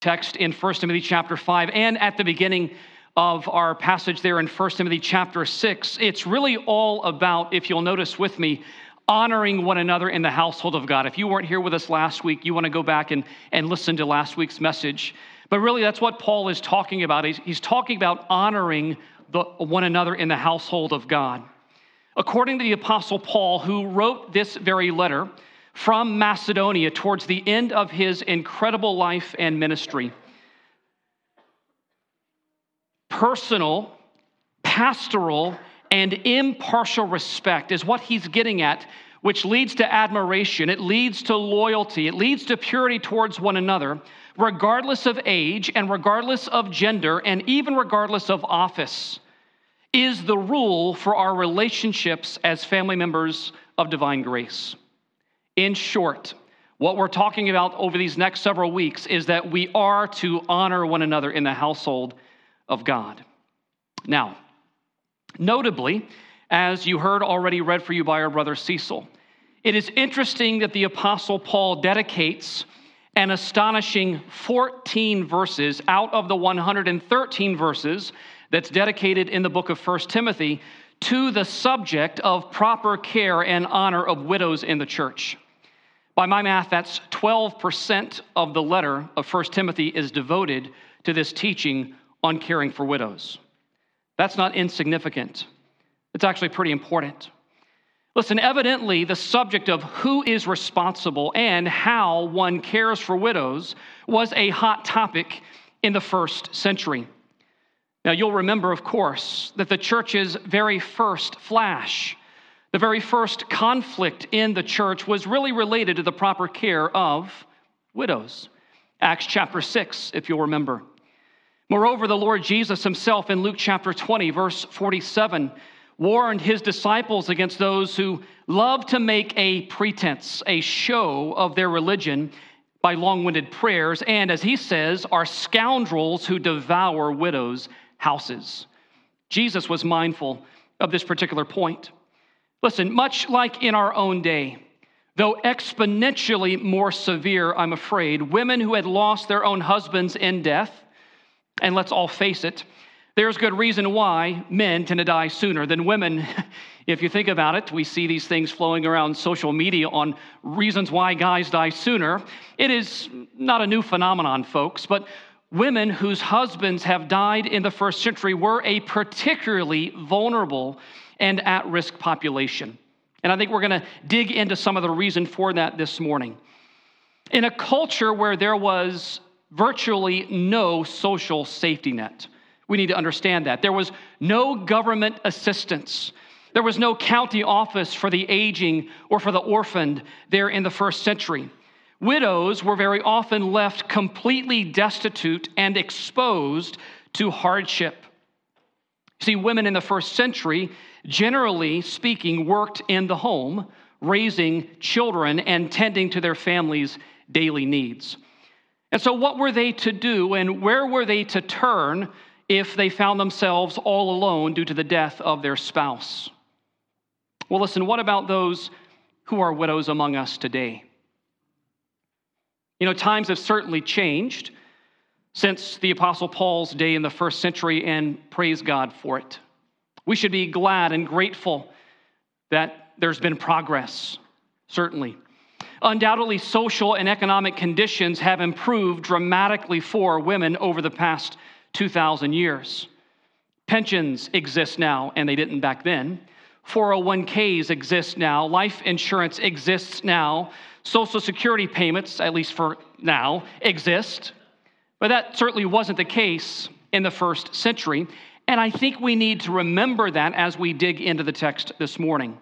text in 1 Timothy chapter 5 and at the beginning of our passage there in 1 Timothy chapter 6. It's really all about, if you'll notice with me, honoring one another in the household of God. If you weren't here with us last week, you want to go back and, and listen to last week's message. But really, that's what Paul is talking about. He's, he's talking about honoring the, one another in the household of God. According to the Apostle Paul, who wrote this very letter, from Macedonia towards the end of his incredible life and ministry. Personal, pastoral, and impartial respect is what he's getting at, which leads to admiration, it leads to loyalty, it leads to purity towards one another, regardless of age and regardless of gender and even regardless of office, is the rule for our relationships as family members of divine grace. In short, what we're talking about over these next several weeks is that we are to honor one another in the household of God. Now, notably, as you heard already read for you by our brother Cecil, it is interesting that the Apostle Paul dedicates an astonishing 14 verses out of the 113 verses that's dedicated in the book of 1 Timothy to the subject of proper care and honor of widows in the church. By my math, that's 12% of the letter of 1 Timothy is devoted to this teaching on caring for widows. That's not insignificant. It's actually pretty important. Listen, evidently, the subject of who is responsible and how one cares for widows was a hot topic in the first century. Now, you'll remember, of course, that the church's very first flash the very first conflict in the church was really related to the proper care of widows. Acts chapter 6, if you'll remember. Moreover, the Lord Jesus himself in Luke chapter 20, verse 47, warned his disciples against those who love to make a pretense, a show of their religion by long winded prayers, and as he says, are scoundrels who devour widows' houses. Jesus was mindful of this particular point. Listen, much like in our own day, though exponentially more severe, I'm afraid, women who had lost their own husbands in death, and let's all face it, there's good reason why men tend to die sooner than women. if you think about it, we see these things flowing around social media on reasons why guys die sooner. It is not a new phenomenon, folks, but women whose husbands have died in the first century were a particularly vulnerable and at risk population. And I think we're going to dig into some of the reason for that this morning. In a culture where there was virtually no social safety net, we need to understand that. There was no government assistance. There was no county office for the aging or for the orphaned there in the first century. Widows were very often left completely destitute and exposed to hardship. See, women in the first century generally speaking, worked in the home, raising children and tending to their families' daily needs. And so, what were they to do, and where were they to turn if they found themselves all alone due to the death of their spouse? Well, listen, what about those who are widows among us today? You know, times have certainly changed since the Apostle Paul's day in the first century, and praise God for it. We should be glad and grateful that there's been progress, certainly. Undoubtedly, social and economic conditions have improved dramatically for women over the past 2,000 years. Pensions exist now, and they didn't back then. 401ks exist now. Life insurance exists now. Social Security payments, at least for now, exist. But that certainly wasn't the case in the first century. And I think we need to remember that as we dig into the text this morning.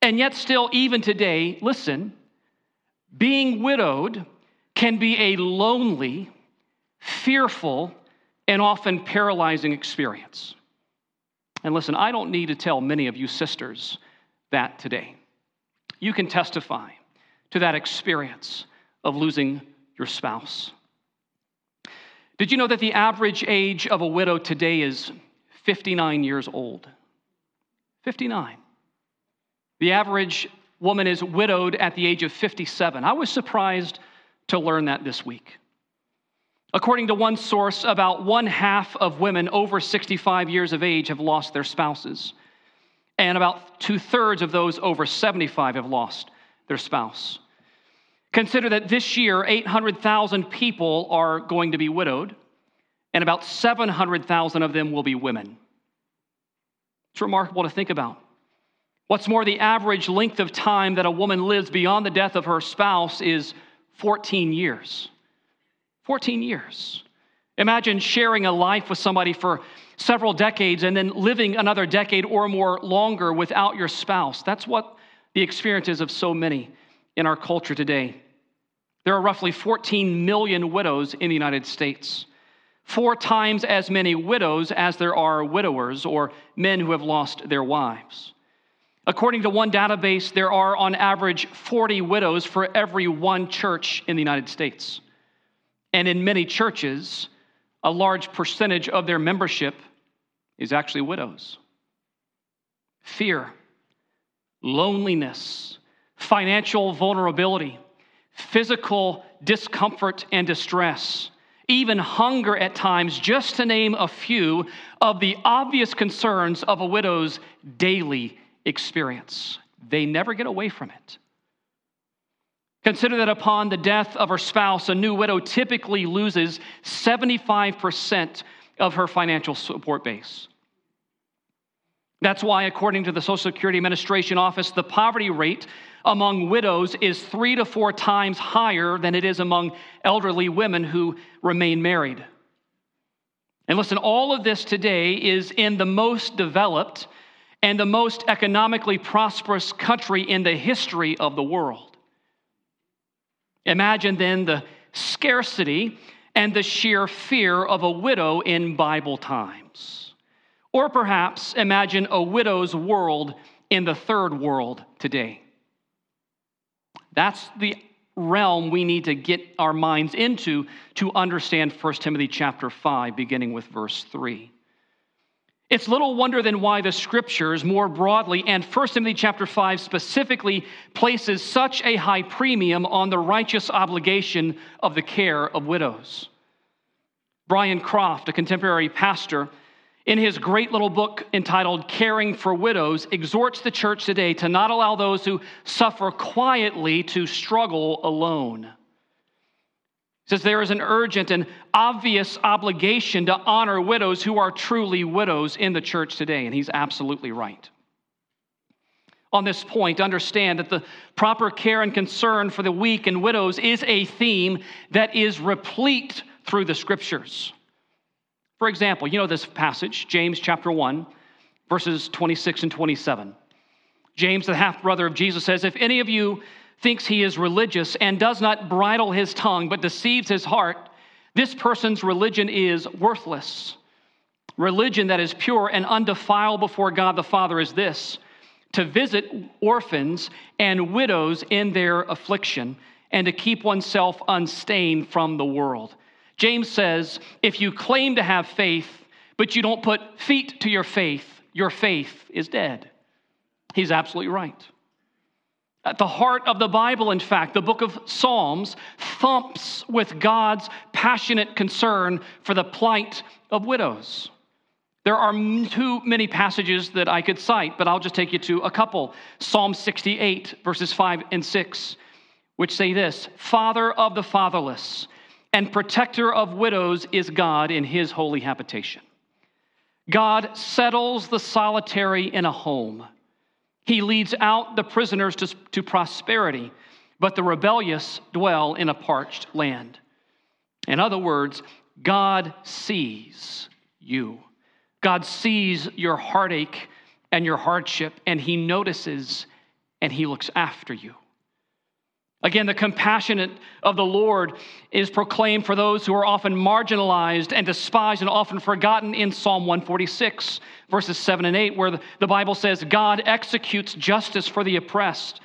And yet, still, even today, listen, being widowed can be a lonely, fearful, and often paralyzing experience. And listen, I don't need to tell many of you sisters that today. You can testify to that experience of losing your spouse. Did you know that the average age of a widow today is 59 years old? 59. The average woman is widowed at the age of 57. I was surprised to learn that this week. According to one source, about one half of women over 65 years of age have lost their spouses, and about two thirds of those over 75 have lost their spouse. Consider that this year, 800,000 people are going to be widowed, and about 700,000 of them will be women. It's remarkable to think about. What's more, the average length of time that a woman lives beyond the death of her spouse is 14 years. 14 years. Imagine sharing a life with somebody for several decades and then living another decade or more longer without your spouse. That's what the experience is of so many in our culture today. There are roughly 14 million widows in the United States, four times as many widows as there are widowers or men who have lost their wives. According to one database, there are on average 40 widows for every one church in the United States. And in many churches, a large percentage of their membership is actually widows. Fear, loneliness, financial vulnerability, physical discomfort and distress, even hunger at times, just to name a few of the obvious concerns of a widow's daily experience. They never get away from it. Consider that upon the death of her spouse, a new widow typically loses 75% of her financial support base. That's why, according to the Social Security Administration Office, the poverty rate among widows is three to four times higher than it is among elderly women who remain married. And listen, all of this today is in the most developed and the most economically prosperous country in the history of the world. Imagine then the scarcity and the sheer fear of a widow in Bible times. Or perhaps imagine a widow's world in the third world today. That's the realm we need to get our minds into to understand 1 Timothy chapter 5 beginning with verse 3. It's little wonder then why the scriptures more broadly and 1 Timothy chapter 5 specifically places such a high premium on the righteous obligation of the care of widows. Brian Croft, a contemporary pastor, in his great little book entitled Caring for Widows, exhorts the church today to not allow those who suffer quietly to struggle alone He says there is an urgent and obvious obligation to honor widows who are truly widows in the church today, and he's absolutely right. On this point, understand that the proper care and concern for the weak and widows is a theme that is replete through the scriptures. For example, you know this passage, James chapter 1, verses 26 and 27. James, the half brother of Jesus, says, If any of you thinks he is religious and does not bridle his tongue but deceives his heart, this person's religion is worthless. Religion that is pure and undefiled before God the Father is this to visit orphans and widows in their affliction and to keep oneself unstained from the world. James says if you claim to have faith, but you don't put feet to your faith, your faith is dead. He's absolutely right. At the heart of the Bible, in fact, the book of Psalms thumps with God's passionate concern for the plight of widows. There are too many passages that I could cite, but I'll just take you to a couple. Psalm 68, verses 5 and 6, which say this Father of the fatherless and protector of widows is God in his holy habitation. God settles the solitary in a home he leads out the prisoners to, to prosperity, but the rebellious dwell in a parched land. In other words, God sees you. God sees your heartache and your hardship, and He notices and He looks after you. Again, the compassionate of the Lord is proclaimed for those who are often marginalized and despised and often forgotten in Psalm 146, verses 7 and 8, where the Bible says, God executes justice for the oppressed,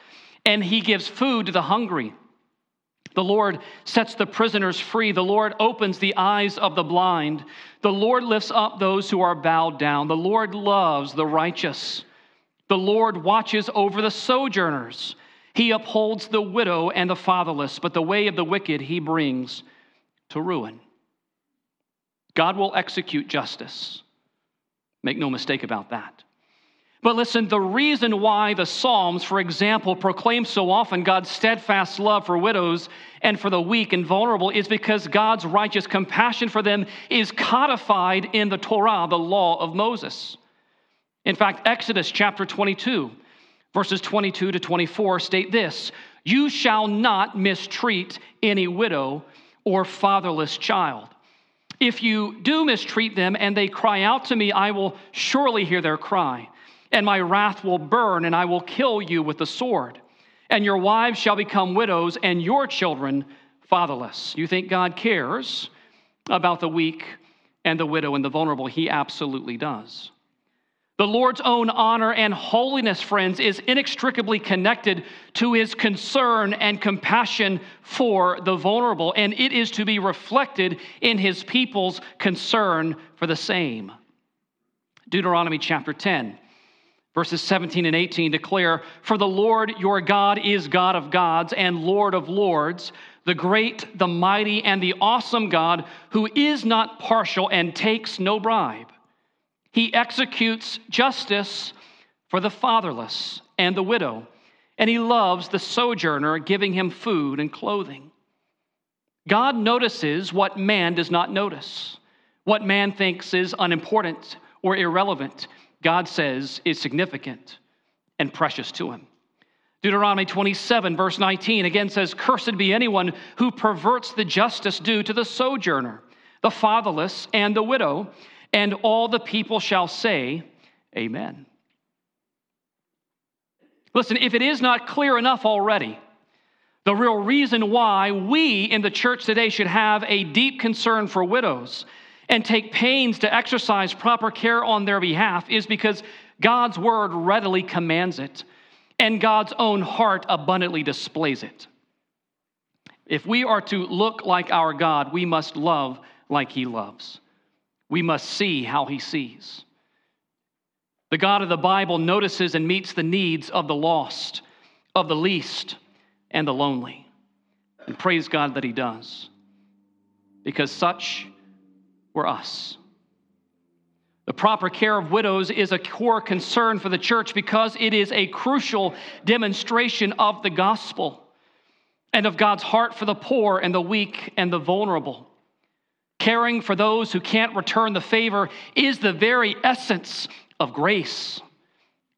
and he gives food to the hungry. The Lord sets the prisoners free. The Lord opens the eyes of the blind. The Lord lifts up those who are bowed down. The Lord loves the righteous. The Lord watches over the sojourners. He upholds the widow and the fatherless, but the way of the wicked he brings to ruin. God will execute justice. Make no mistake about that. But listen, the reason why the Psalms, for example, proclaim so often God's steadfast love for widows and for the weak and vulnerable is because God's righteous compassion for them is codified in the Torah, the law of Moses. In fact, Exodus chapter 22, verses 22 to 24 state this You shall not mistreat any widow or fatherless child. If you do mistreat them and they cry out to me, I will surely hear their cry and my wrath will burn, and I will kill you with the sword. And your wives shall become widows, and your children fatherless. You think God cares about the weak and the widow and the vulnerable? He absolutely does. The Lord's own honor and holiness, friends, is inextricably connected to his concern and compassion for the vulnerable, and it is to be reflected in his people's concern for the same. Deuteronomy chapter 10 Verses 17 and 18 declare, For the Lord your God is God of gods and Lord of lords, the great, the mighty, and the awesome God who is not partial and takes no bribe. He executes justice for the fatherless and the widow, and he loves the sojourner, giving him food and clothing. God notices what man does not notice, what man thinks is unimportant or irrelevant. God says is significant and precious to him. Deuteronomy 27, verse 19, again says, Cursed be anyone who perverts the justice due to the sojourner, the fatherless, and the widow, and all the people shall say, Amen. Listen, if it is not clear enough already, the real reason why we in the church today should have a deep concern for widows and take pains to exercise proper care on their behalf is because God's word readily commands it, and God's own heart abundantly displays it. If we are to look like our God, we must love like He loves. We must see how He sees. The God of the Bible notices and meets the needs of the lost, of the least, and the lonely. And praise God that He does. Because such were us. The proper care of widows is a core concern for the church because it is a crucial demonstration of the gospel and of God's heart for the poor and the weak and the vulnerable. Caring for those who can't return the favor is the very essence of grace.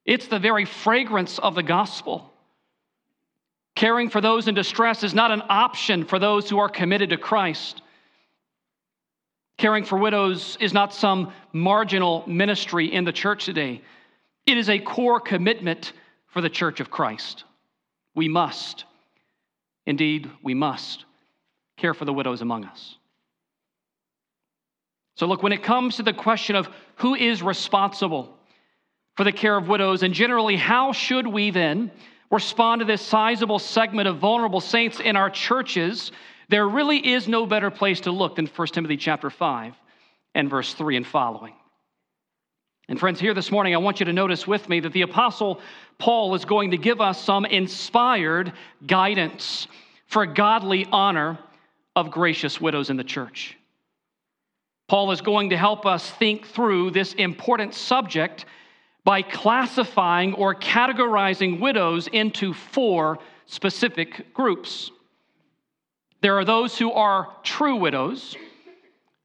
It's the very fragrance of the gospel. Caring for those in distress is not an option for those who are committed to Christ. Caring for widows is not some marginal ministry in the church today. It is a core commitment for the church of Christ. We must, indeed, we must care for the widows among us. So, look, when it comes to the question of who is responsible for the care of widows, and generally, how should we then respond to this sizable segment of vulnerable saints in our churches there really is no better place to look than 1 Timothy chapter 5 and verse 3 and following. And friends, here this morning, I want you to notice with me that the Apostle Paul is going to give us some inspired guidance for godly honor of gracious widows in the church. Paul is going to help us think through this important subject by classifying or categorizing widows into four specific groups. There are those who are true widows.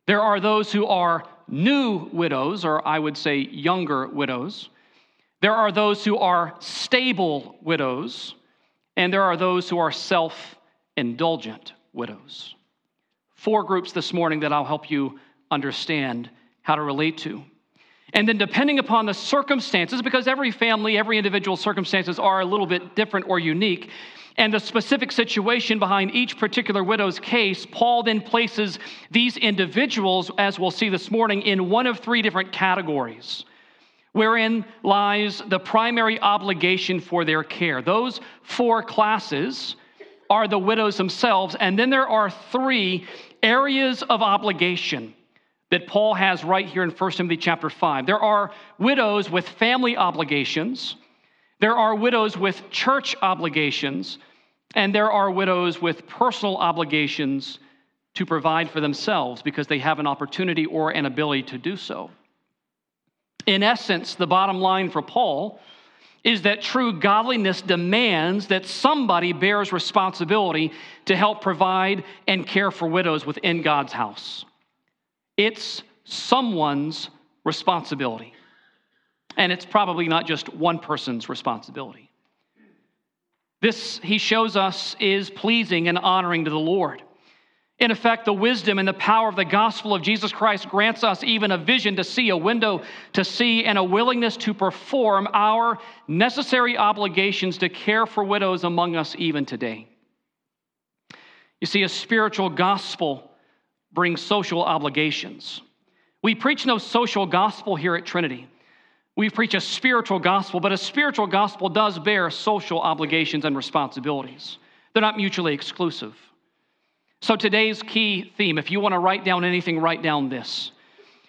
There are those who are new widows, or I would say younger widows. There are those who are stable widows. And there are those who are self indulgent widows. Four groups this morning that I'll help you understand how to relate to. And then, depending upon the circumstances, because every family, every individual circumstances are a little bit different or unique, and the specific situation behind each particular widow's case, Paul then places these individuals, as we'll see this morning, in one of three different categories, wherein lies the primary obligation for their care. Those four classes are the widows themselves, and then there are three areas of obligation that Paul has right here in 1 Timothy chapter 5. There are widows with family obligations. There are widows with church obligations, and there are widows with personal obligations to provide for themselves because they have an opportunity or an ability to do so. In essence, the bottom line for Paul is that true godliness demands that somebody bears responsibility to help provide and care for widows within God's house. It's someone's responsibility. And it's probably not just one person's responsibility. This, he shows us, is pleasing and honoring to the Lord. In effect, the wisdom and the power of the gospel of Jesus Christ grants us even a vision to see, a window to see, and a willingness to perform our necessary obligations to care for widows among us even today. You see, a spiritual gospel brings social obligations. We preach no social gospel here at Trinity. We preach a spiritual gospel, but a spiritual gospel does bear social obligations and responsibilities. They're not mutually exclusive. So, today's key theme, if you want to write down anything, write down this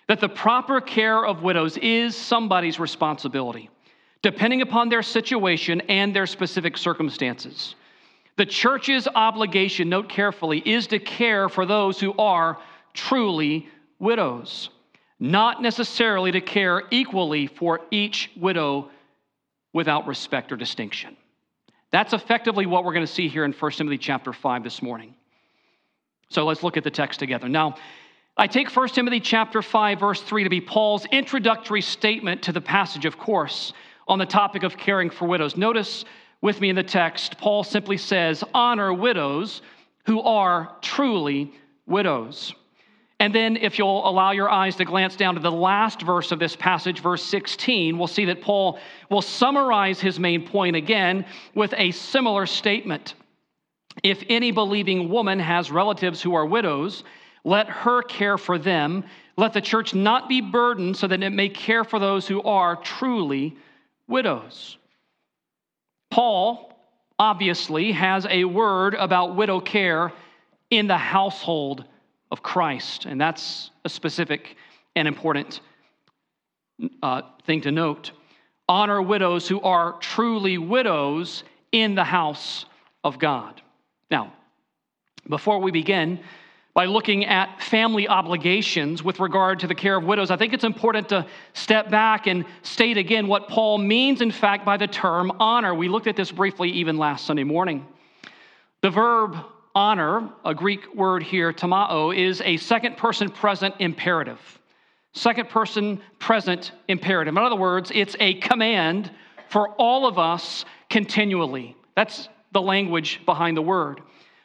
that the proper care of widows is somebody's responsibility, depending upon their situation and their specific circumstances. The church's obligation, note carefully, is to care for those who are truly widows, not necessarily to care equally for each widow without respect or distinction. That's effectively what we're going to see here in 1 Timothy chapter 5 this morning. So let's look at the text together. Now, I take 1 Timothy chapter 5 verse 3 to be Paul's introductory statement to the passage of course on the topic of caring for widows. Notice with me in the text Paul simply says, "Honor widows who are truly widows." And then, if you'll allow your eyes to glance down to the last verse of this passage, verse 16, we'll see that Paul will summarize his main point again with a similar statement. If any believing woman has relatives who are widows, let her care for them. Let the church not be burdened so that it may care for those who are truly widows. Paul obviously has a word about widow care in the household of Christ, and that's a specific and important uh, thing to note. Honor widows who are truly widows in the house of God. Now, before we begin, by looking at family obligations with regard to the care of widows, I think it's important to step back and state again what Paul means, in fact, by the term honor. We looked at this briefly even last Sunday morning. The verb honor, a Greek word here, timao, is a second person present imperative. Second person present imperative. In other words, it's a command for all of us continually. That's the language behind the word.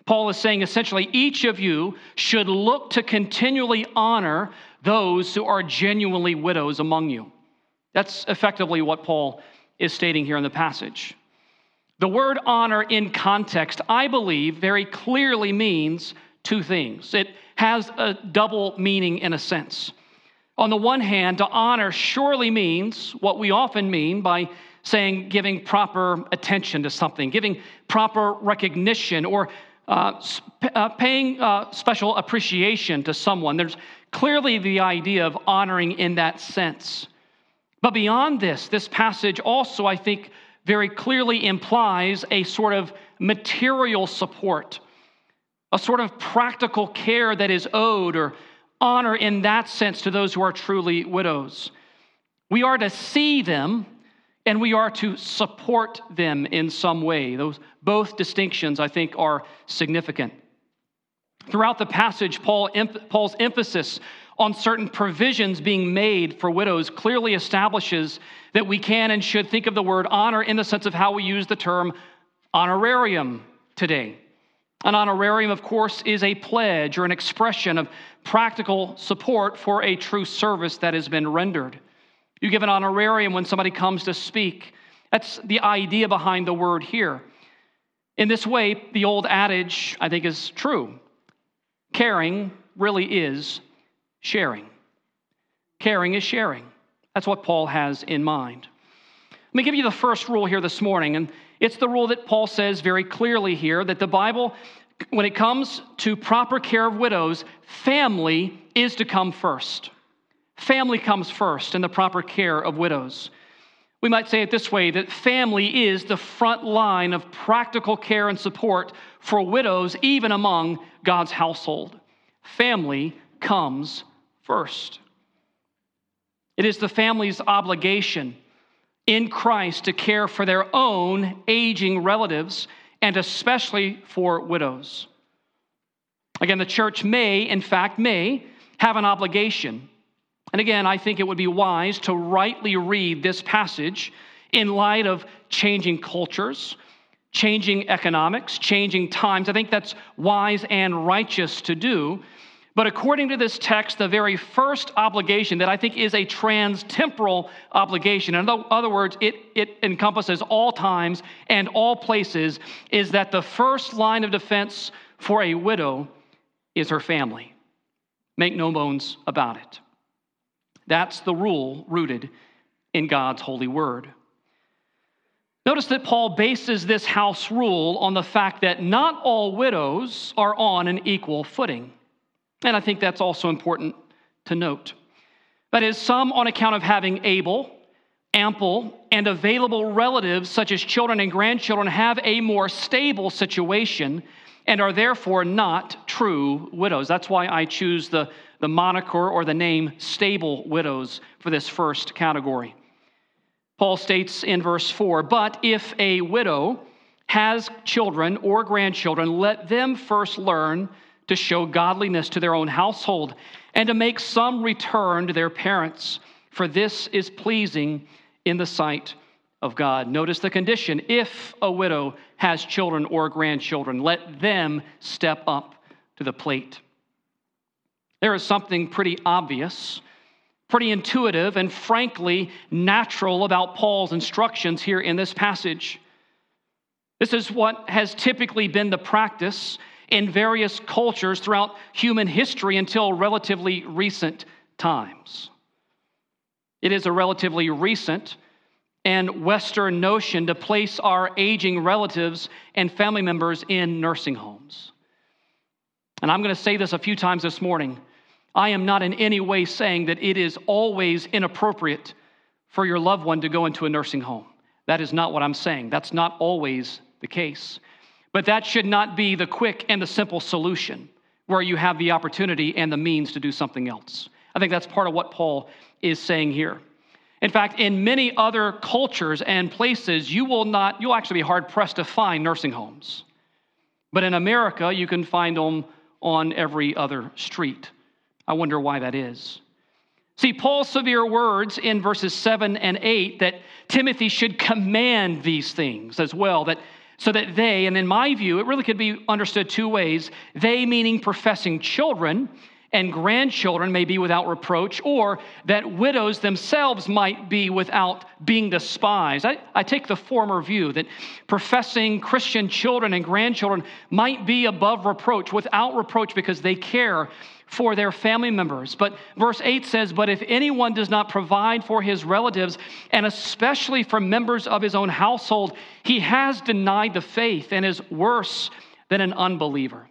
Paul is saying essentially, each of you should look to continually honor those who are genuinely widows among you. That's effectively what Paul is stating here in the passage. The word honor in context, I believe, very clearly means two things. It has a double meaning in a sense. On the one hand, to honor surely means what we often mean by saying giving proper attention to something, giving proper recognition, or uh, uh, paying uh, special appreciation to someone. There's clearly the idea of honoring in that sense. But beyond this, this passage also, I think, very clearly implies a sort of material support, a sort of practical care that is owed or honor in that sense to those who are truly widows. We are to see them and we are to support them in some way. Those both distinctions, I think, are significant. Throughout the passage, Paul, Paul's emphasis on certain provisions being made for widows clearly establishes that we can and should think of the word honor in the sense of how we use the term honorarium today. An honorarium, of course, is a pledge or an expression of practical support for a true service that has been rendered. You give an honorarium when somebody comes to speak. That's the idea behind the word here. In this way, the old adage, I think, is true. Caring really is sharing. Caring is sharing. That's what Paul has in mind. Let me give you the first rule here this morning, and it's the rule that Paul says very clearly here that the Bible, when it comes to proper care of widows, family is to come first. Family comes first in the proper care of widows. We might say it this way that family is the front line of practical care and support for widows, even among God's household. family comes first. It is the family's obligation in Christ to care for their own aging relatives and especially for widows. Again, the church may, in fact, may have an obligation. And again, I think it would be wise to rightly read this passage in light of changing cultures, changing economics, changing times. I think that's wise and righteous to do. But according to this text, the very first obligation that I think is a trans-temporal obligation, in other words, it, it encompasses all times and all places, is that the first line of defense for a widow is her family. Make no bones about it. That's the rule rooted in God's holy word. Notice that Paul bases this house rule on the fact that not all widows are on an equal footing. And I think that's also important to note. That is, some on account of having able, ample, and available relatives, such as children and grandchildren, have a more stable situation and are therefore not true widows. That's why I choose the, the moniker or the name stable widows for this first category. Paul states in verse 4 But if a widow has children or grandchildren, let them first learn to show godliness to their own household, and to make some return to their parents, for this is pleasing in the sight of God. Notice the condition if a widow has children or grandchildren, let them step up to the plate. There is something pretty obvious, pretty intuitive, and frankly natural about Paul's instructions here in this passage. This is what has typically been the practice in various cultures throughout human history until relatively recent times. It is a relatively recent and Western notion to place our aging relatives and family members in nursing homes. And I'm going to say this a few times this morning. I am not in any way saying that it is always inappropriate for your loved one to go into a nursing home. That is not what I'm saying. That's not always the case. But that should not be the quick and the simple solution where you have the opportunity and the means to do something else. I think that's part of what Paul is saying here. In fact, in many other cultures and places, you will not, you'll actually be hard pressed to find nursing homes. But in America, you can find them on every other street. I wonder why that is. See, Paul's severe words in verses 7 and 8 that Timothy should command these things as well, that so that they, and in my view, it really could be understood two ways they meaning professing children and grandchildren may be without reproach, or that widows themselves might be without being despised. I, I, take the former view that professing Christian children and grandchildren might be above reproach, without reproach, because they care for their family members. But verse 8 says, But if anyone does not provide for his relatives, and especially for members of his own household, he has denied the faith and is worse than an unbeliever.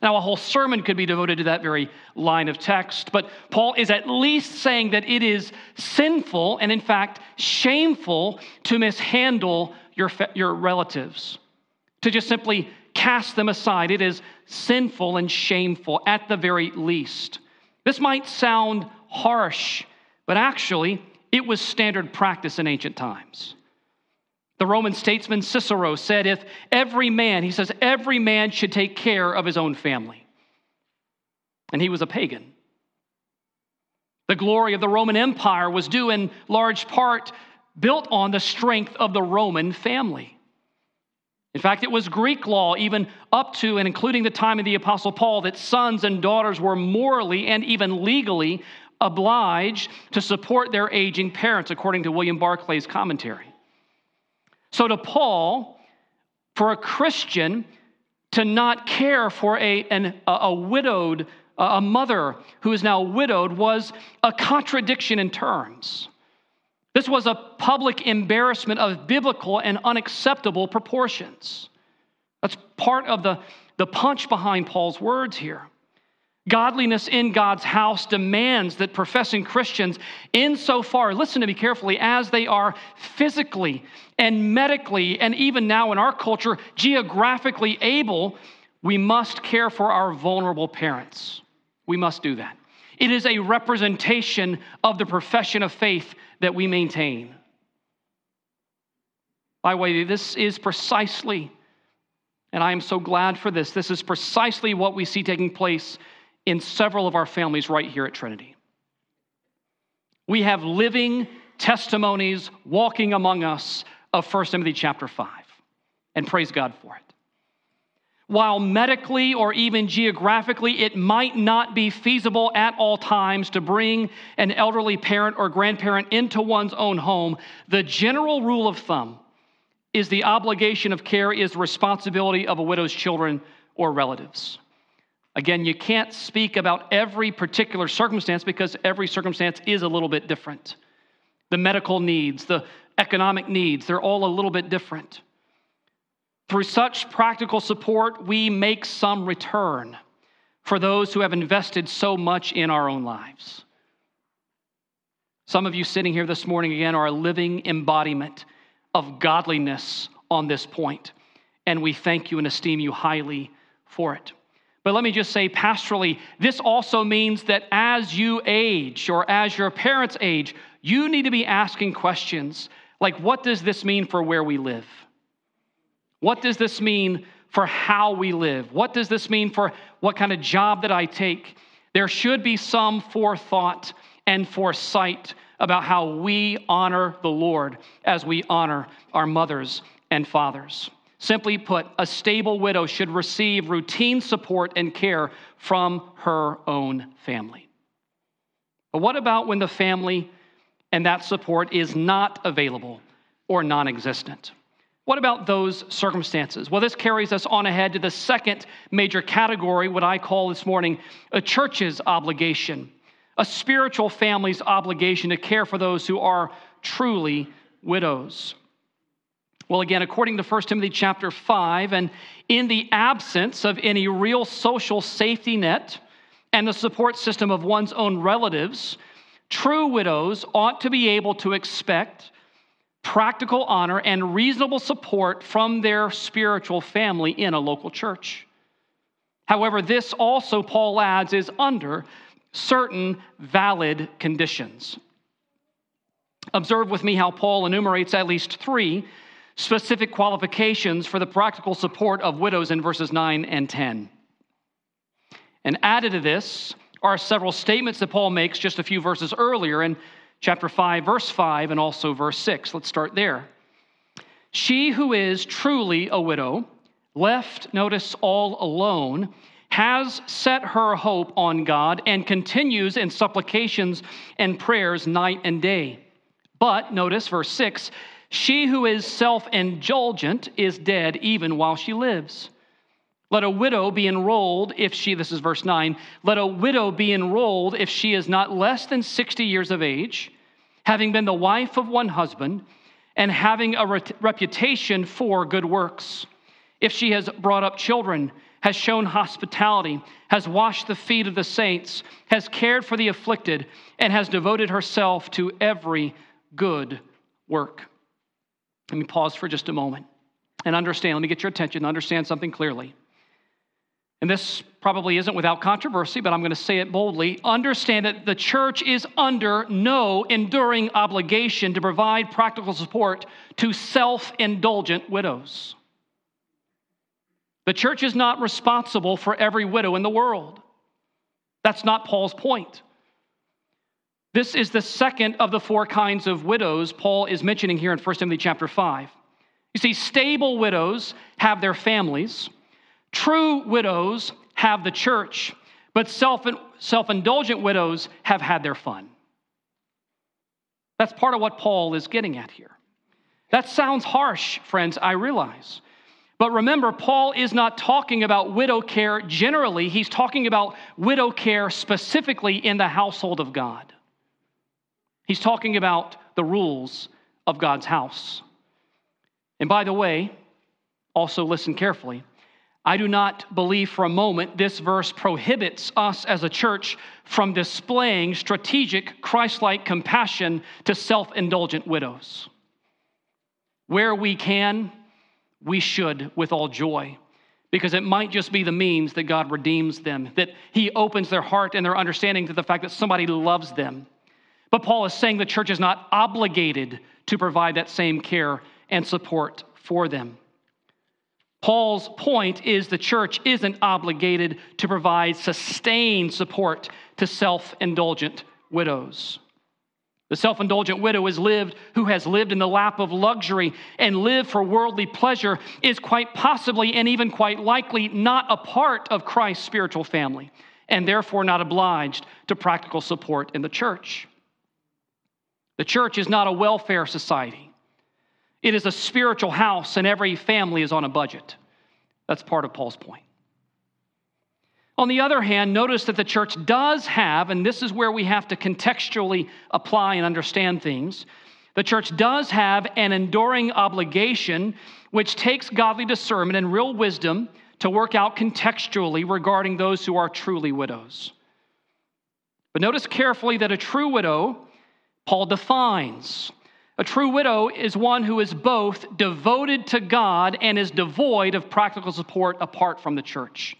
Now, a whole sermon could be devoted to that very line of text, but Paul is at least saying that it is sinful and, in fact, shameful to mishandle your, your relatives, to just simply cast them aside. It is sinful and shameful at the very least. This might sound harsh, but actually, it was standard practice in ancient times. The Roman statesman Cicero said, if every man, he says, every man should take care of his own family. And he was a pagan. The glory of the Roman Empire was due in large part built on the strength of the Roman family. In fact, it was Greek law, even up to and including the time of the Apostle Paul, that sons and daughters were morally and even legally obliged to support their aging parents, according to William Barclay's commentary. So, to Paul, for a Christian to not care for a, an, a widowed, a mother who is now widowed, was a contradiction in terms. This was a public embarrassment of biblical and unacceptable proportions. That's part of the, the punch behind Paul's words here. Godliness in God's house demands that professing Christians, insofar, listen to me carefully, as they are physically and medically, and even now in our culture, geographically able, we must care for our vulnerable parents. We must do that. It is a representation of the profession of faith that we maintain. By the way, this is precisely, and I am so glad for this, this is precisely what we see taking place in several of our families right here at Trinity. We have living testimonies walking among us of 1 Timothy chapter 5, and praise God for it. While medically or even geographically it might not be feasible at all times to bring an elderly parent or grandparent into one's own home, the general rule of thumb is the obligation of care is the responsibility of a widow's children or relatives. Again, you can't speak about every particular circumstance because every circumstance is a little bit different. The medical needs, the economic needs, they're all a little bit different. Through such practical support, we make some return for those who have invested so much in our own lives. Some of you sitting here this morning again are a living embodiment of godliness on this point, and we thank you and esteem you highly for it. But let me just say, pastorally, this also means that as you age or as your parents age, you need to be asking questions like, what does this mean for where we live? What does this mean for how we live? What does this mean for what kind of job that I take? There should be some forethought and foresight about how we honor the Lord as we honor our mothers and fathers. Simply put, a stable widow should receive routine support and care from her own family. But what about when the family and that support is not available or non existent? What about those circumstances? Well, this carries us on ahead to the second major category, what I call this morning a church's obligation, a spiritual family's obligation to care for those who are truly widows. Well, again, according to 1 Timothy chapter 5, and in the absence of any real social safety net and the support system of one's own relatives, true widows ought to be able to expect practical honor, and reasonable support from their spiritual family in a local church. However, this also, Paul adds, is under certain valid conditions. Observe with me how Paul enumerates at least three specific qualifications for the practical support of widows in verses 9 and 10. And added to this are several statements that Paul makes just a few verses earlier in chapter 5, verse 5, and also verse 6. Let's start there. She who is truly a widow, left, notice, all alone, has set her hope on God and continues in supplications and prayers night and day. But, notice verse 6 she who is self indulgent is dead even while she lives. Let a widow be enrolled if she, this is verse 9, let a widow be enrolled if she is not less than 60 years of age, having been the wife of one husband, and having a re- reputation for good works. If she has brought up children, has shown hospitality, has washed the feet of the saints, has cared for the afflicted, and has devoted herself to every good work. Let me pause for just a moment and understand. Let me get your attention, understand something clearly and this probably isn't without controversy, but I'm going to say it boldly understand that the church is under no enduring obligation to provide practical support to self indulgent widows. The church is not responsible for every widow in the world. That's not Paul's point. This is the second of the four kinds of widows Paul is mentioning here in 1 Timothy chapter 5. You see, stable widows have their families. True widows have the church, but self indulgent widows have had their fun. That's part of what Paul is getting at here. That sounds harsh, friends, I realize. But remember, Paul is not talking about widow care generally, he's talking about widow care specifically in the household of God. He's talking about the rules of God's house. And by the way, also listen carefully. I do not believe for a moment this verse prohibits us as a church from displaying strategic Christ like compassion to self indulgent widows. Where we can, we should with all joy, because it might just be the means that God redeems them, that He opens their heart and their understanding to the fact that somebody loves them. But Paul is saying the church is not obligated to provide that same care and support for them. Paul's point is the church isn't obligated to provide sustained support to self indulgent widows. The self indulgent widow is lived, who has lived in the lap of luxury and lived for worldly pleasure is quite possibly and even quite likely not a part of Christ's spiritual family and therefore not obliged to practical support in the church. The church is not a welfare society, it is a spiritual house, and every family is on a budget. That's part of Paul's point. On the other hand, notice that the church does have, and this is where we have to contextually apply and understand things, the church does have an enduring obligation which takes godly discernment and real wisdom to work out contextually regarding those who are truly widows. But notice carefully that a true widow, Paul defines. A true widow is one who is both devoted to God and is devoid of practical support apart from the church.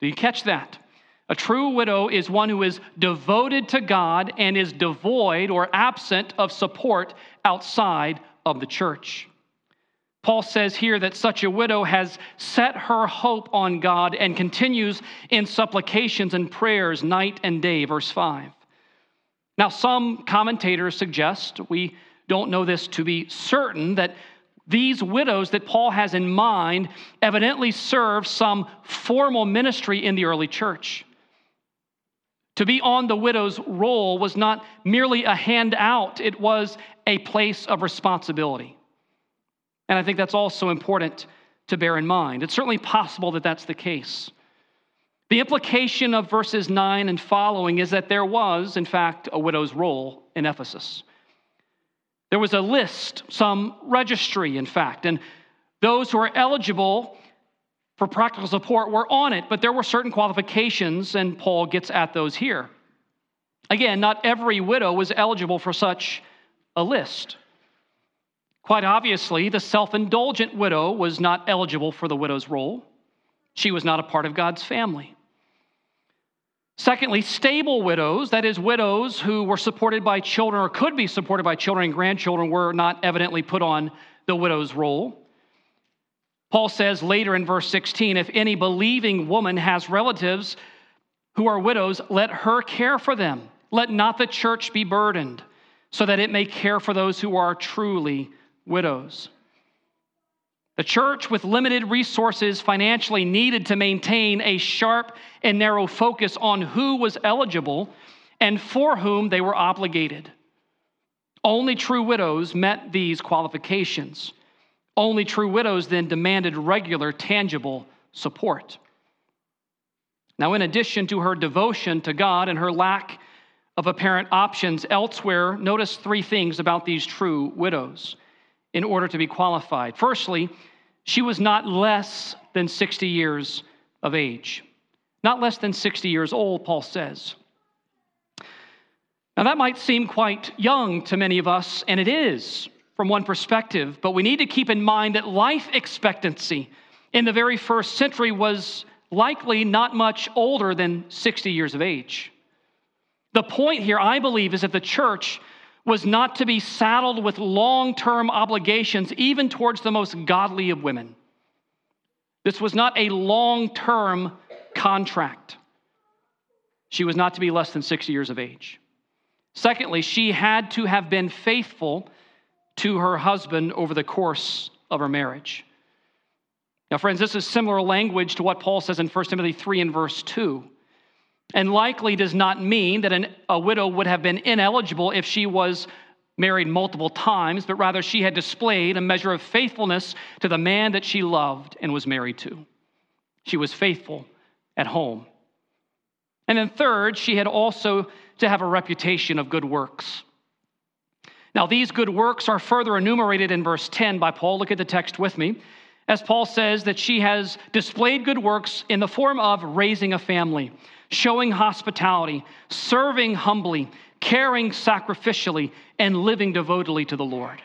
Do you catch that? A true widow is one who is devoted to God and is devoid or absent of support outside of the church. Paul says here that such a widow has set her hope on God and continues in supplications and prayers night and day, verse 5. Now, some commentators suggest, we don't know this to be certain, that these widows that Paul has in mind evidently served some formal ministry in the early church. To be on the widow's roll was not merely a handout, it was a place of responsibility. And I think that's also important to bear in mind. It's certainly possible that that's the case. The implication of verses 9 and following is that there was, in fact, a widow's roll in Ephesus. There was a list, some registry, in fact, and those who were eligible for practical support were on it, but there were certain qualifications, and Paul gets at those here. Again, not every widow was eligible for such a list. Quite obviously, the self indulgent widow was not eligible for the widow's roll. She was not a part of God's family. Secondly, stable widows, that is, widows who were supported by children or could be supported by children and grandchildren, were not evidently put on the widow's roll. Paul says later in verse 16 if any believing woman has relatives who are widows, let her care for them. Let not the church be burdened, so that it may care for those who are truly widows. The church, with limited resources financially, needed to maintain a sharp and narrow focus on who was eligible and for whom they were obligated. Only true widows met these qualifications. Only true widows then demanded regular, tangible support. Now, in addition to her devotion to God and her lack of apparent options elsewhere, notice three things about these true widows in order to be qualified. Firstly, she was not less than 60 years of age. Not less than 60 years old, Paul says. Now, that might seem quite young to many of us, and it is from one perspective, but we need to keep in mind that life expectancy in the very first century was likely not much older than 60 years of age. The point here, I believe, is that the church was not to be saddled with long term obligations, even towards the most godly of women. This was not a long term contract. She was not to be less than 60 years of age. Secondly, she had to have been faithful to her husband over the course of her marriage. Now, friends, this is similar language to what Paul says in 1 Timothy 3 and verse 2 and likely does not mean that an, a widow would have been ineligible if she was married multiple times, but rather she had displayed a measure of faithfulness to the man that she loved and was married to. She was faithful at home. And then, third, she had also to have a reputation of good works. Now, these good works are further enumerated in verse 10 by Paul. Look at the text with me. As Paul says that she has displayed good works in the form of raising a family showing hospitality, serving humbly, caring sacrificially, and living devotedly to the Lord.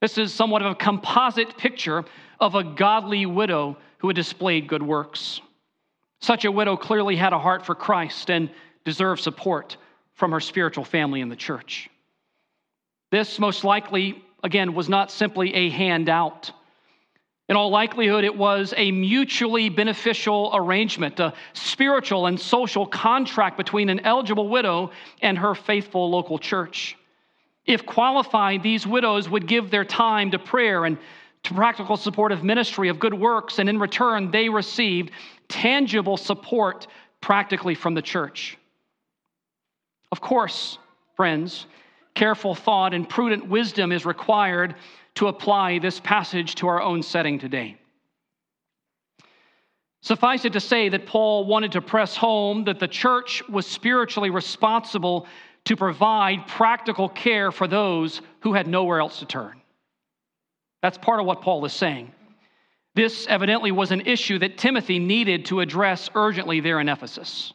This is somewhat of a composite picture of a godly widow who had displayed good works. Such a widow clearly had a heart for Christ and deserved support from her spiritual family in the church. This, most likely, again, was not simply a handout. In all likelihood, it was a mutually beneficial arrangement, a spiritual and social contract between an eligible widow and her faithful local church. If qualified, these widows would give their time to prayer and to practical support of ministry of good works, and in return, they received tangible support practically from the church. Of course, friends, careful thought and prudent wisdom is required to apply this passage to our own setting today. Suffice it to say that Paul wanted to press home that the church was spiritually responsible to provide practical care for those who had nowhere else to turn. That's part of what Paul is saying. This evidently was an issue that Timothy needed to address urgently there in Ephesus.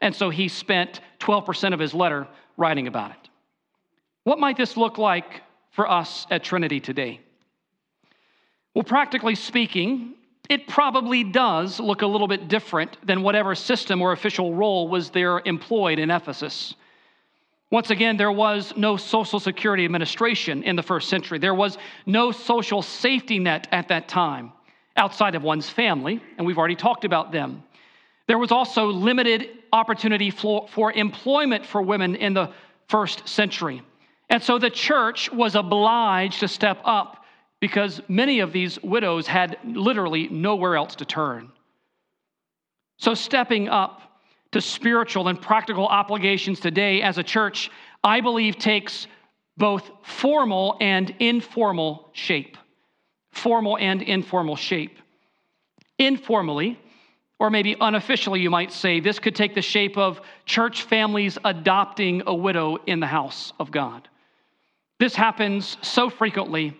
And so he spent 12% of his letter writing about it. What might this look like for us at Trinity today? Well, practically speaking, it probably does look a little bit different than whatever system or official role was there employed in Ephesus. Once again, there was no Social Security Administration in the first century. There was no social safety net at that time outside of one's family, and we've already talked about them. There was also limited opportunity for, for employment for women in the first century. And so the church was obliged to step up because many of these widows had literally nowhere else to turn. So, stepping up to spiritual and practical obligations today as a church, I believe takes both formal and informal shape. Formal and informal shape. Informally, or maybe unofficially, you might say, this could take the shape of church families adopting a widow in the house of God. This happens so frequently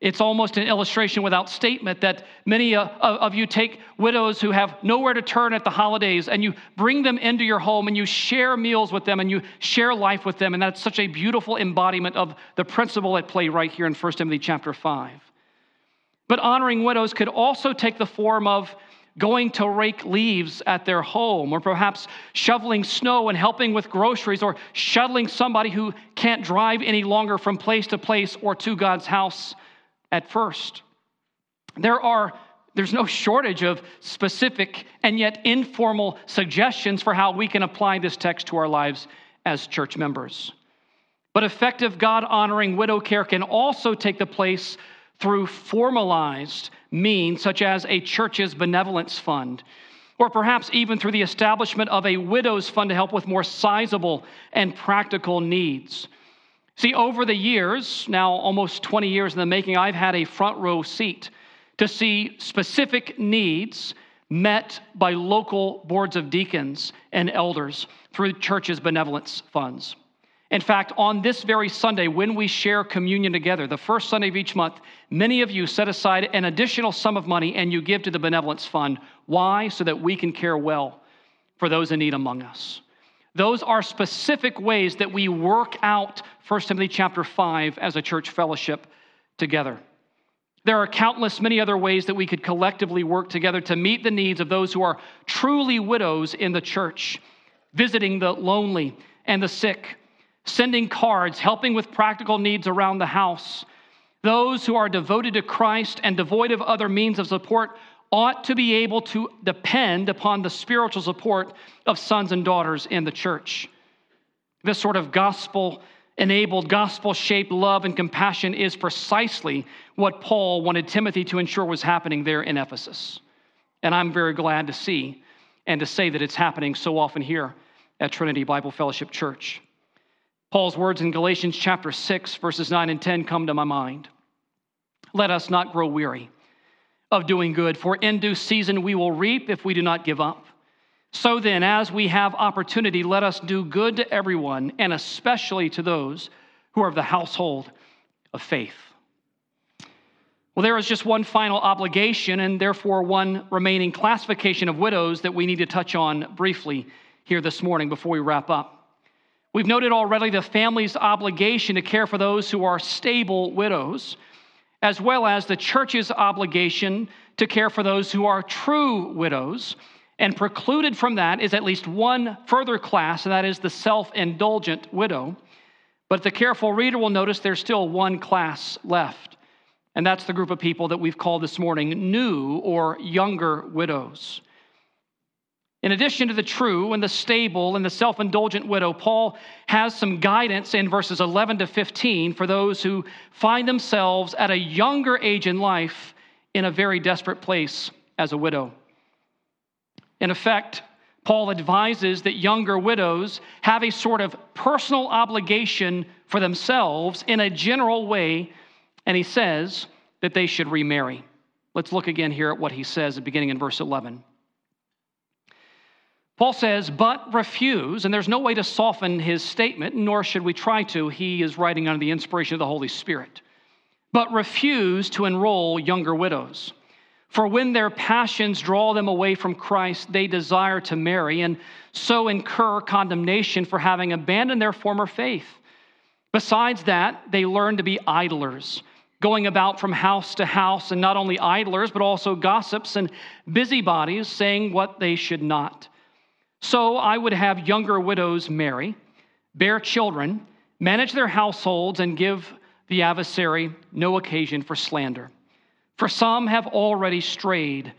it's almost an illustration without statement that many uh, of you take widows who have nowhere to turn at the holidays and you bring them into your home and you share meals with them and you share life with them. And that's such a beautiful embodiment of the principle at play right here in 1 Timothy chapter 5. But honoring widows could also take the form of going to rake leaves at their home, or perhaps shoveling snow and helping with groceries, or shuttling somebody who can't drive any longer from place to place or to God's house at first. There are there's no shortage of specific and yet informal suggestions for how we can apply this text to our lives as church members. But effective God honoring widow care can also take the place through formalized means, such as a church's benevolence fund, or perhaps even through the establishment of a widow's fund to help with more sizable and practical needs. See, over the years, now almost 20 years in the making, I've had a front row seat to see specific needs met by local boards of deacons and elders through churches' benevolence funds. In fact, on this very Sunday, when we share communion together, the first Sunday of each month, many of you set aside an additional sum of money and you give to the benevolence fund. Why? So that we can care well for those in need among us. Those are specific ways that we work out 1 Timothy chapter 5 as a church fellowship together. There are countless many other ways that we could collectively work together to meet the needs of those who are truly widows in the church, visiting the lonely and the sick, sending cards, helping with practical needs around the house. Those who are devoted to Christ and devoid of other means of support ought to be able to depend upon the spiritual support of sons and daughters in the church. This sort of gospel enabled, gospel shaped love and compassion is precisely what Paul wanted Timothy to ensure was happening there in Ephesus. And I'm very glad to see and to say that it's happening so often here at Trinity Bible Fellowship Church. Paul's words in Galatians chapter 6, verses 9 and 10 come to my mind. Let us not grow weary of doing good, for in due season we will reap if we do not give up. So then, as we have opportunity, let us do good to everyone, and especially to those who are of the household of faith. Well, there is just one final obligation, and therefore one remaining classification of widows that we need to touch on briefly here this morning before we wrap up. We've noted already the family's obligation to care for those who are stable widows. as well as the church's obligation to care for those who are true widows. And precluded from that is at least one further class, and that is the self indulgent widow. But the careful reader will notice there's still one class left, and that's the group of people that we've called this morning new or younger widows. In addition to the true and the stable and the self indulgent widow, Paul has some guidance in verses 11 to 15 for those who find themselves at a younger age in life in a very desperate place as a widow. In effect, Paul advises that younger widows have a sort of personal obligation for themselves in a general way, and he says that they should remarry. Let's look again here at what he says beginning in verse 11. Paul says, but refuse, and there's no way to soften his statement, nor should we try to. He is writing under the inspiration of the Holy Spirit. But refuse to enroll younger widows. For when their passions draw them away from Christ, they desire to marry, and so incur condemnation for having abandoned their former faith. Besides that, they learn to be idlers, going about from house to house, and not only idlers, but also gossips and busybodies, saying what they should not. So I would have younger widows marry, bear children, manage their households, and give the adversary no occasion for slander. For some have already strayed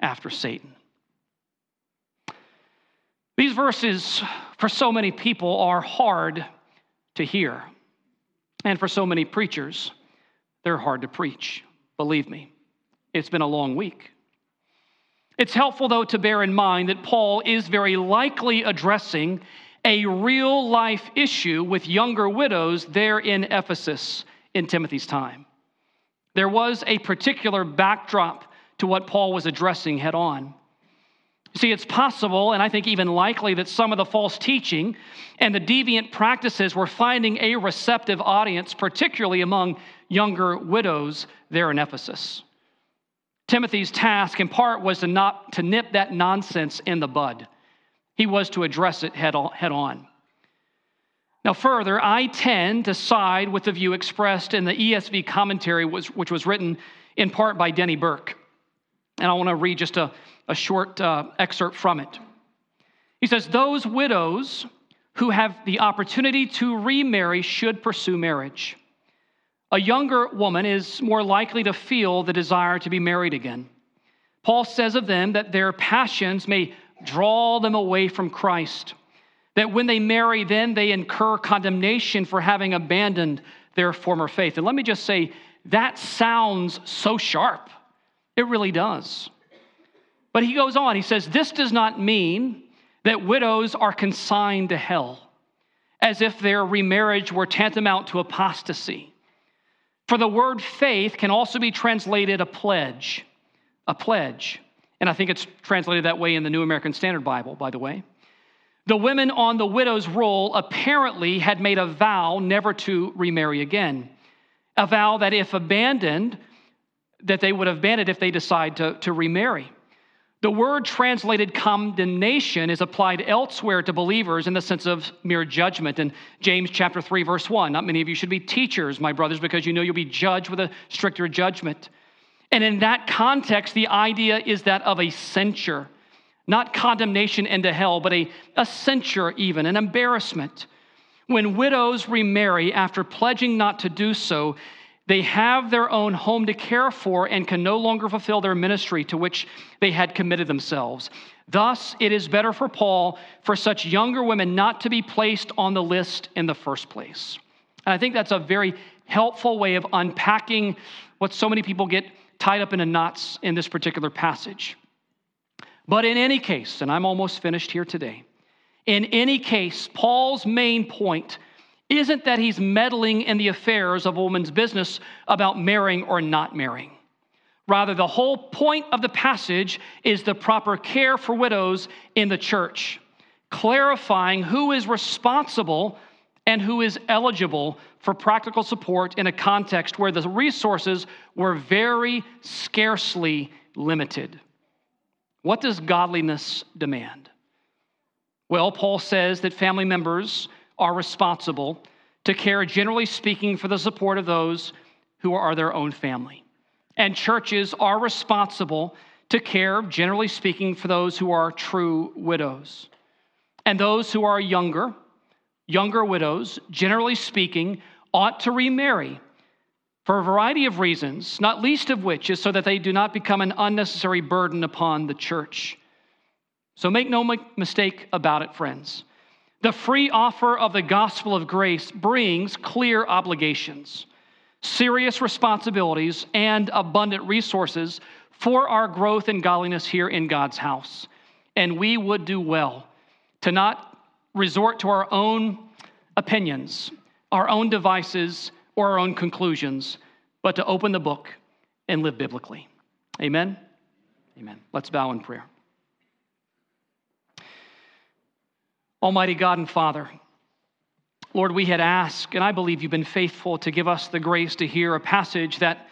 after Satan. These verses, for so many people, are hard to hear. And for so many preachers, they're hard to preach. Believe me, it's been a long week. It's helpful, though, to bear in mind that Paul is very likely addressing a real life issue with younger widows there in Ephesus in Timothy's time. There was a particular backdrop to what Paul was addressing head on. See, it's possible, and I think even likely, that some of the false teaching and the deviant practices were finding a receptive audience, particularly among younger widows there in Ephesus. Timothy's task, in part, was to, not, to nip that nonsense in the bud. He was to address it head on. Now, further, I tend to side with the view expressed in the ESV commentary, which was written in part by Denny Burk. And I want to read just a, a short uh, excerpt from it. He says, Those widows who have the opportunity to remarry should pursue marriage. A younger woman is more likely to feel the desire to be married again. Paul says of them that their passions may draw them away from Christ, that when they marry, then they incur condemnation for having abandoned their former faith. And let me just say, that sounds so sharp. It really does. But he goes on, he says, This does not mean that widows are consigned to hell, as if their remarriage were tantamount to apostasy. For the word faith can also be translated a pledge, a pledge. And I think it's translated that way in the New American Standard Bible, by the way. The women on the widow's roll apparently had made a vow never to remarry again. A vow that if abandoned, that they would have abandoned if they decide to, to remarry. The word translated condemnation is applied elsewhere to believers in the sense of mere judgment. In James chapter 3, verse 1, not many of you should be teachers, my brothers, because you know you'll be judged with a stricter judgment. And in that context, the idea is that of a censure, not condemnation into hell, but a, a censure, even, an embarrassment. When widows remarry after pledging not to do so, they have their own home to care for and can no longer fulfill their ministry to which they had committed themselves. Thus, it is better for Paul for such younger women not to be placed on the list in the first place. And I think that's a very helpful way of unpacking what so many people get tied up in a knots in this particular passage. But in any case, and I'm almost finished here today, in any case, Paul's main point isn't that he's meddling in the affairs of a woman's business about marrying or not marrying. Rather, the whole point of the passage is the proper care for widows in the church, clarifying who is responsible and who is eligible for practical support in a context where the resources were very scarcely limited. What does godliness demand? Well, Paul says that family members are responsible to care, generally speaking, for the support of those who are their own family. And churches are responsible to care, generally speaking, for those who are true widows. And those who are younger, younger widows, generally speaking, ought to remarry for a variety of reasons, not least of which is so that they do not become an unnecessary burden upon the church. So make no mistake about it, friends. The free offer of the gospel of grace brings clear obligations, serious responsibilities, and abundant resources for our growth and godliness here in God's house. And we would do well to not resort to our own opinions, our own devices, or our own conclusions, but to open the book and live biblically. Amen? Amen. Let's bow in prayer. Almighty God and Father, Lord, we had asked, and I believe you've been faithful to give us the grace to hear a passage that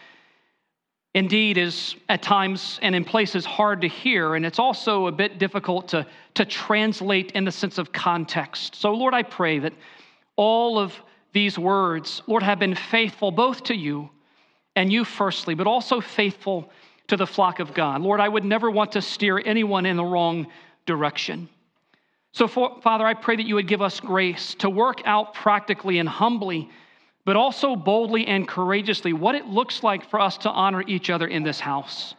indeed is at times and in places hard to hear, and it's also a bit difficult to, to translate in the sense of context. So, Lord, I pray that all of these words, Lord, have been faithful both to you and you firstly, but also faithful to the flock of God. Lord, I would never want to steer anyone in the wrong direction. So, for, Father, I pray that you would give us grace to work out practically and humbly, but also boldly and courageously what it looks like for us to honor each other in this house.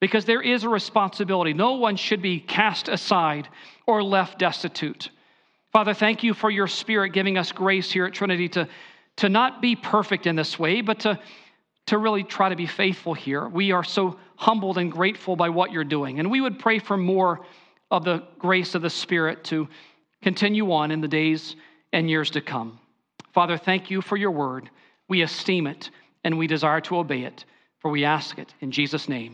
Because there is a responsibility. No one should be cast aside or left destitute. Father, thank you for your spirit giving us grace here at Trinity to, to not be perfect in this way, but to, to really try to be faithful here. We are so humbled and grateful by what you're doing. And we would pray for more of the grace of the Spirit to continue on in the days and years to come. Father, thank you for your word. We esteem it and we desire to obey it, for we ask it in Jesus' name.